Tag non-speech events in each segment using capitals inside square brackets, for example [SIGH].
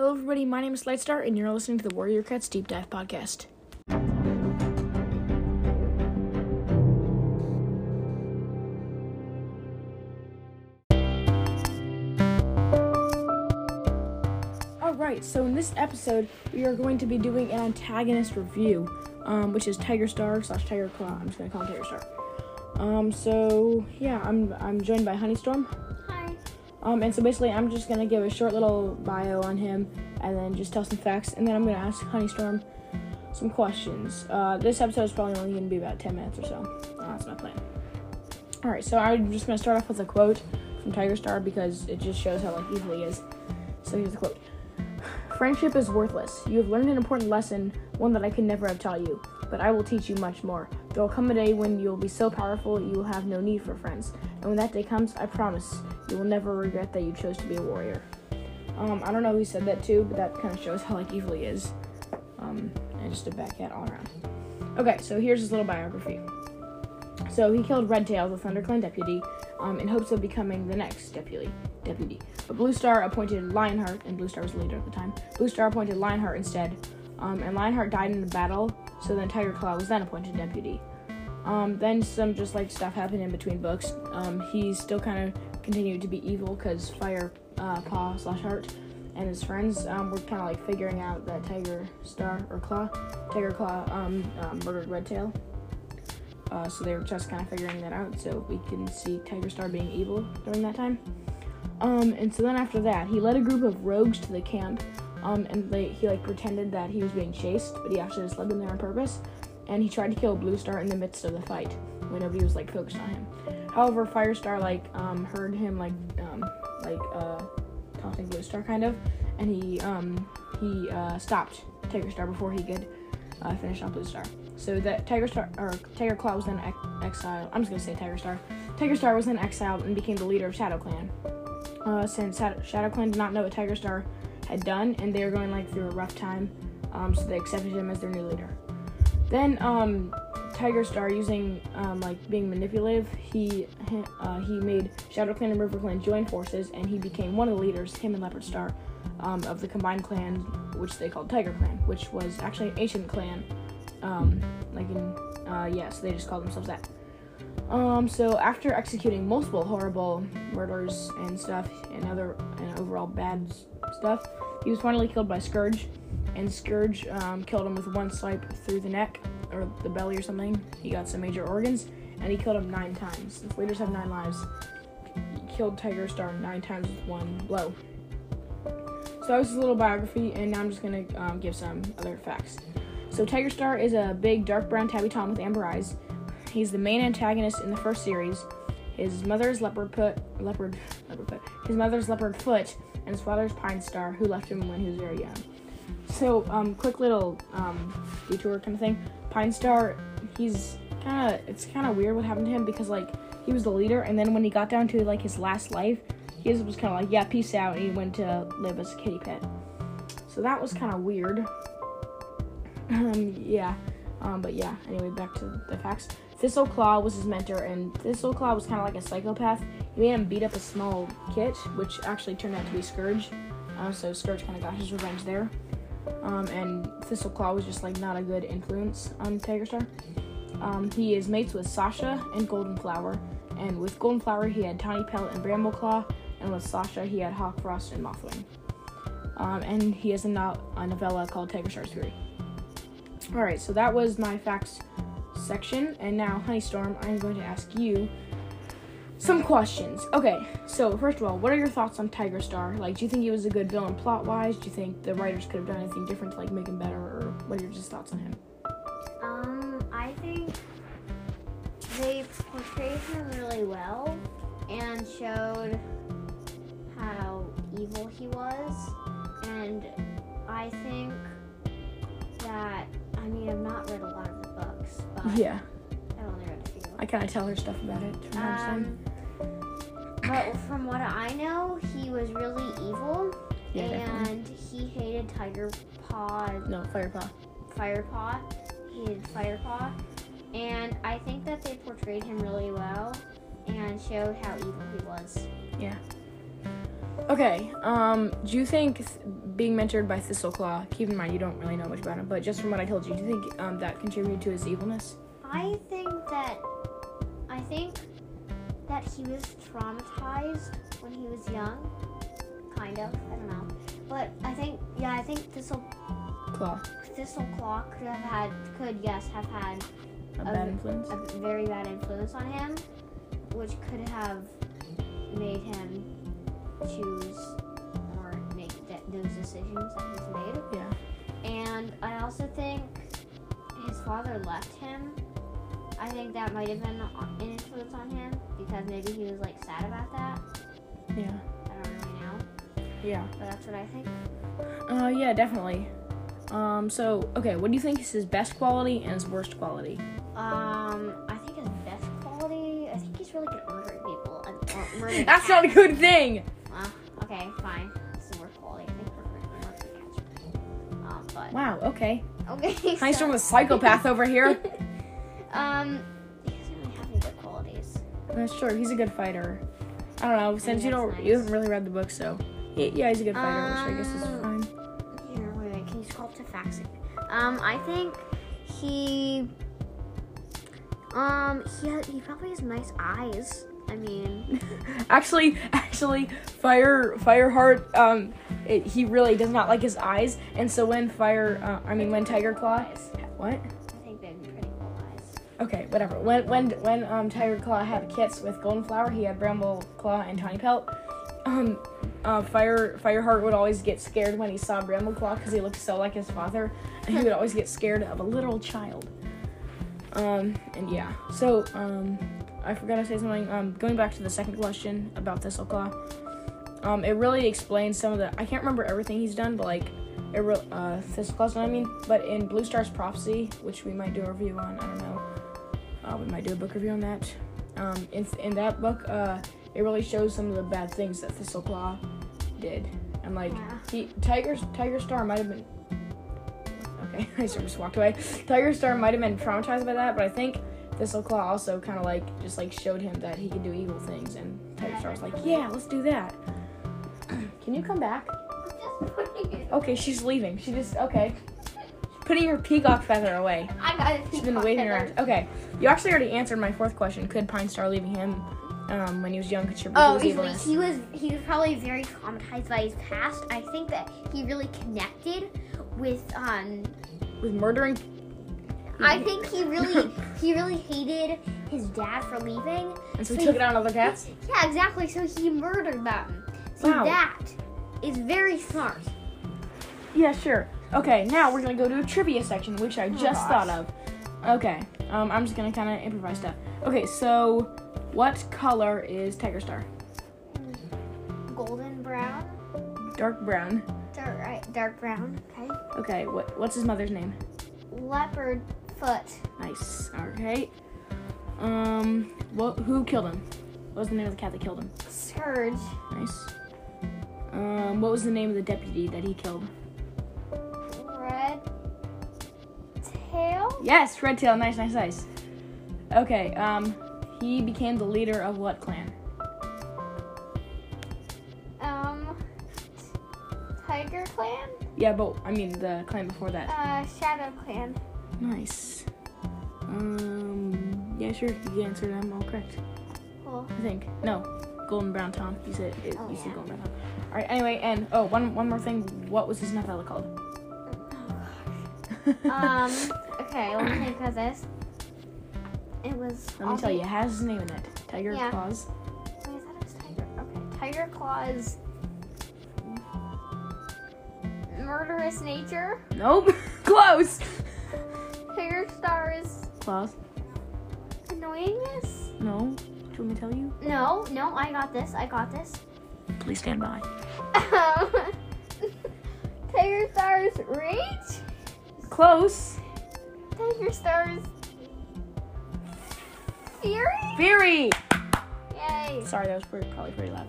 Hello, everybody. My name is Lightstar, and you're listening to the Warrior Cats Deep Dive Podcast. Alright, so in this episode, we are going to be doing an antagonist review, um, which is Tiger Star slash Tiger Claw. I'm just gonna call him Tiger Star. Um, so yeah, I'm I'm joined by Honeystorm. Um, and so basically, I'm just gonna give a short little bio on him, and then just tell some facts, and then I'm gonna ask Honeystorm some questions. Uh, this episode is probably only gonna be about 10 minutes or so. Uh, that's my plan. All right, so I'm just gonna start off with a quote from Tiger Star because it just shows how like evil he is. So here's the quote: "Friendship is worthless. You have learned an important lesson, one that I could never have taught you, but I will teach you much more. There will come a day when you will be so powerful you will have no need for friends, and when that day comes, I promise you will never regret that you chose to be a warrior." Um, I don't know who said that to, but that kind of shows how like evil he is. Um, and just a bad cat all around. Okay, so here's his little biography. So he killed Redtail, the ThunderClan deputy, um, in hopes of becoming the next deputy. Deputy, but Blue Star appointed Lionheart, and Blue Star was leader at the time. Blue Star appointed Lionheart instead, um, and Lionheart died in the battle. So then Tiger Claw was then appointed deputy. Um, then some just like stuff happened in between books. Um, he still kind of continued to be evil because Fire uh, Paw slash Heart and his friends um, were kind of like figuring out that Tiger Star or Claw, Tiger Claw um, um, murdered Redtail. Uh, so they were just kind of figuring that out. So we can see Tiger Star being evil during that time. Um, and so then after that, he led a group of rogues to the camp. Um, and they, he like pretended that he was being chased, but he actually just led them there on purpose. And he tried to kill Blue Star in the midst of the fight when nobody was like focused on him. However, Firestar like um, heard him like um, like uh, taunting Blue Star kind of, and he um, he uh, stopped Tiger Star before he could uh, finish off Blue Star. So that Tiger Star or Tiger Claw was then ex- exiled. I'm just gonna say Tiger Star. Tiger Star was then exiled and became the leader of Shadow Clan. Uh, since Shadow, Clan did not know what Tiger Star had done, and they were going like through a rough time, um, so they accepted him as their new leader. Then um, Tiger Star, using um, like being manipulative, he uh, he made Shadow Clan and River Clan join forces, and he became one of the leaders, him and Leopard Star, um, of the combined clan, which they called Tiger Clan, which was actually an ancient clan. Um, like in uh, yeah, so they just called themselves that. Um, so after executing multiple horrible murders and stuff, and other and overall bad stuff, he was finally killed by Scourge, and Scourge um, killed him with one swipe through the neck or the belly or something. He got some major organs, and he killed him nine times. The leaders have nine lives, he killed Tiger Star nine times with one blow. So that was his little biography, and now I'm just gonna um, give some other facts. So Tiger Star is a big dark brown tabby tom with amber eyes. He's the main antagonist in the first series. His mother's leopard put leopard leopard foot. His mother's leopard foot, and his father's pine star, who left him when he was very young. So, um, quick little um, detour kind of thing. Pine Star, he's kind of it's kind of weird what happened to him because like he was the leader, and then when he got down to like his last life, he was kind of like yeah, peace out, and he went to live as a kitty pet. So that was kind of weird. [LAUGHS] um, yeah, um, but yeah. Anyway, back to the facts. Thistleclaw was his mentor, and Thistleclaw was kind of like a psychopath. He made him beat up a small kit, which actually turned out to be Scourge. Um, so Scourge kind of got his revenge there. Um, and Thistleclaw was just like not a good influence on Tiger Star. Um, he is mates with Sasha and Golden Flower, and with Golden Flower he had Tawny Pelt and Brambleclaw, and with Sasha he had Hawk Frost and Mothwing. Um, and he has a, no- a novella called Tiger Star's Fury. Alright, so that was my facts section, and now, Honeystorm, I'm going to ask you some questions. Okay, so first of all, what are your thoughts on Tiger Star? Like, do you think he was a good villain plot wise? Do you think the writers could have done anything different to like make him better, or what are your just thoughts on him? Um, I think they portrayed him really well and showed how evil he was. And I think that, I mean, I've not read a lot of the books, but Yeah, I've only read a few. I kind of tell her stuff about it from time to time. Um, but from what I know, he was really evil, Yeah, definitely. and he hated Tiger Paw, No, Firepaw. Firepaw. He hated Firepaw, and I think that they portrayed him really well and showed how evil he was. Yeah. Okay, um, do you think th- being mentored by Thistleclaw. Keep in mind you don't really know much about him, but just from what I told you, do you think um, that contributed to his evilness? I think that I think that he was traumatized when he was young. Kind of. I don't know. But I think yeah, I think Thistle Claw, Thistleclaw could have had could yes have had a A bad influence. a very bad influence on him, which could have made him choose or make th- those decisions that he's made. Yeah. And I also think his father left him. I think that might have been an influence on him because maybe he was like sad about that. Yeah. I don't really know, Yeah. but that's what I think. Uh, yeah, definitely. Um, so okay, what do you think is his best quality and his worst quality? Um, I think his best quality. I think he's really good at murdering people and or murdering [LAUGHS] That's cats. not a good thing. Uh, okay, fine. Um, Wow. Okay. okay. [LAUGHS] Nice so- the psychopath over here. [LAUGHS] um, he doesn't really have any good qualities. That's true. He's a good fighter. I don't know. Since you don't, nice. you haven't really read the book, so yeah, yeah he's a good fighter, which I guess is Um, fine. Here, wait, wait. Can you scroll up to facts? Um, I think he. Um, he he probably has nice eyes. I mean, [LAUGHS] Actually, actually, Fire Fireheart, um, it, he really does not like his eyes, and so when Fire, uh, I mean when Tiger Claw, what? I think they'd pretty cool eyes. Okay, whatever. When when when um Tiger Claw had kits with Golden Flower, he had Bramble Claw and Tawny Pelt. Um, uh, Fire Fireheart would always get scared when he saw Bramble Claw because he looked so like his father, and he would always get scared of a little child. Um, and yeah. So um, I forgot to say something. Um, going back to the second question about Thistleclaw, um, it really explains some of the. I can't remember everything he's done, but like. It re- uh, Thistleclaw's what I mean, but in Blue Star's Prophecy, which we might do a review on, I don't know, uh, we might do a book review on that. Um, in, in that book, uh, it really shows some of the bad things that Thistleclaw did, and like Yeah. he Tiger Tiger Star might have been. Okay, [LAUGHS] I sort of just walked away. Tiger Star might have been traumatized by that, but I think Thistleclaw also kind of like just like showed him that he could do evil things, and Star was like, "Yeah, let's do that." [CLEARS THROAT] Can you come back? I'm just putting it. Okay, she's leaving. She just okay. Putting her peacock feather away. I got it. She's been waving around. Okay, you actually already answered my fourth question. Could Pine Star leaving him um, when he was young contribute to Oh, his easily. evilness? He was he was probably very traumatized by his past. I think that he really connected with um With murdering? I think he really he really hated his dad for leaving. And so he took it out on other cats? Yeah, exactly. So he murdered them. So Wow. that is very smart. Yeah, sure. Okay, now we're gonna go to a trivia section, which I just gosh. thought of. Okay, um, I'm just gonna kind of improvise stuff. Okay, so what color is Tiger Star? Golden brown, Dark brown. dark right, dark brown. Okay. Okay, what what's his mother's name? Leopard foot. Nice. Okay. Um, what? Who killed him? What was the name of the cat that killed him? Scourge. Nice. Um, what was the name of the deputy that he killed? Red tail. Yes, Red Tail. Nice, nice, nice. Okay. Um, he became the leader of what clan? Um. Tiger clan. Yeah, but I mean the clan before that. Uh, Shadow clan. Nice. Um, yeah, sure. You answered them all correct. Cool. I think. No, golden brown Tom. You said it. Oh, you said golden brown Tom. All right. Anyway, and oh, one one more thing. What was his novella called? um. Okay, let me think of this. It was. Let me tell you, it has his name in it. Tiger Yeah. Claws. Wait, I thought it was Tiger. Okay, Tiger Claws. Murderous nature. Nope. [LAUGHS] Close. Tiger Stars. Claws. Annoyingness. No. Do you want me to tell you? No, no, I got this. I got this. Please stand by. Um, [LAUGHS] Tiger Stars rage. Close. Tiger Stars fury. Fury. Yay. Sorry, that was pretty, probably pretty loud.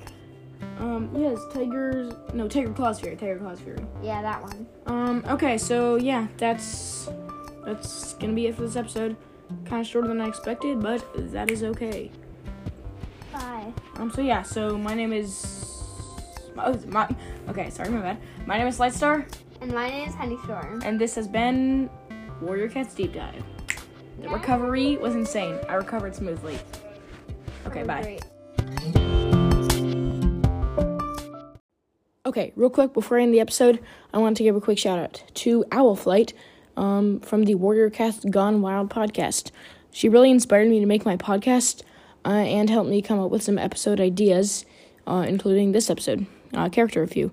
Um, yes, Tiger's no Tiger Claws Fury. Tiger Claws Fury. Yeah, that one. Um, okay, so yeah, that's that's gonna be it for this episode. Kind of shorter than I expected, but that is okay. Bye. Um, so yeah, so my name is Oh, my, okay, sorry, my bad. My name is Lightstar, And my name is Honey Honeystorm. and this has been Warrior Cats Deep Dive. The recovery was insane. I recovered smoothly. Okay, bye. Great. Okay, real quick before I end the episode, I want to give a quick shout out to Owl Flight um, from the Warrior Cats Gone Wild podcast. She really inspired me to make my podcast uh, and helped me come up with some episode ideas, uh, including this episode, uh, character review.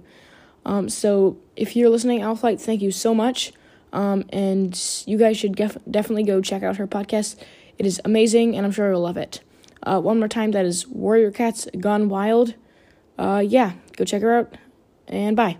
Um, so if you're listening, Owl Flight, thank you so much. Um, and you guys should def- definitely go check out her podcast. It is amazing, and I'm sure you'll love it. Uh, one more time, that is Warrior Cats Gone Wild. Uh, yeah, go check her out and bye.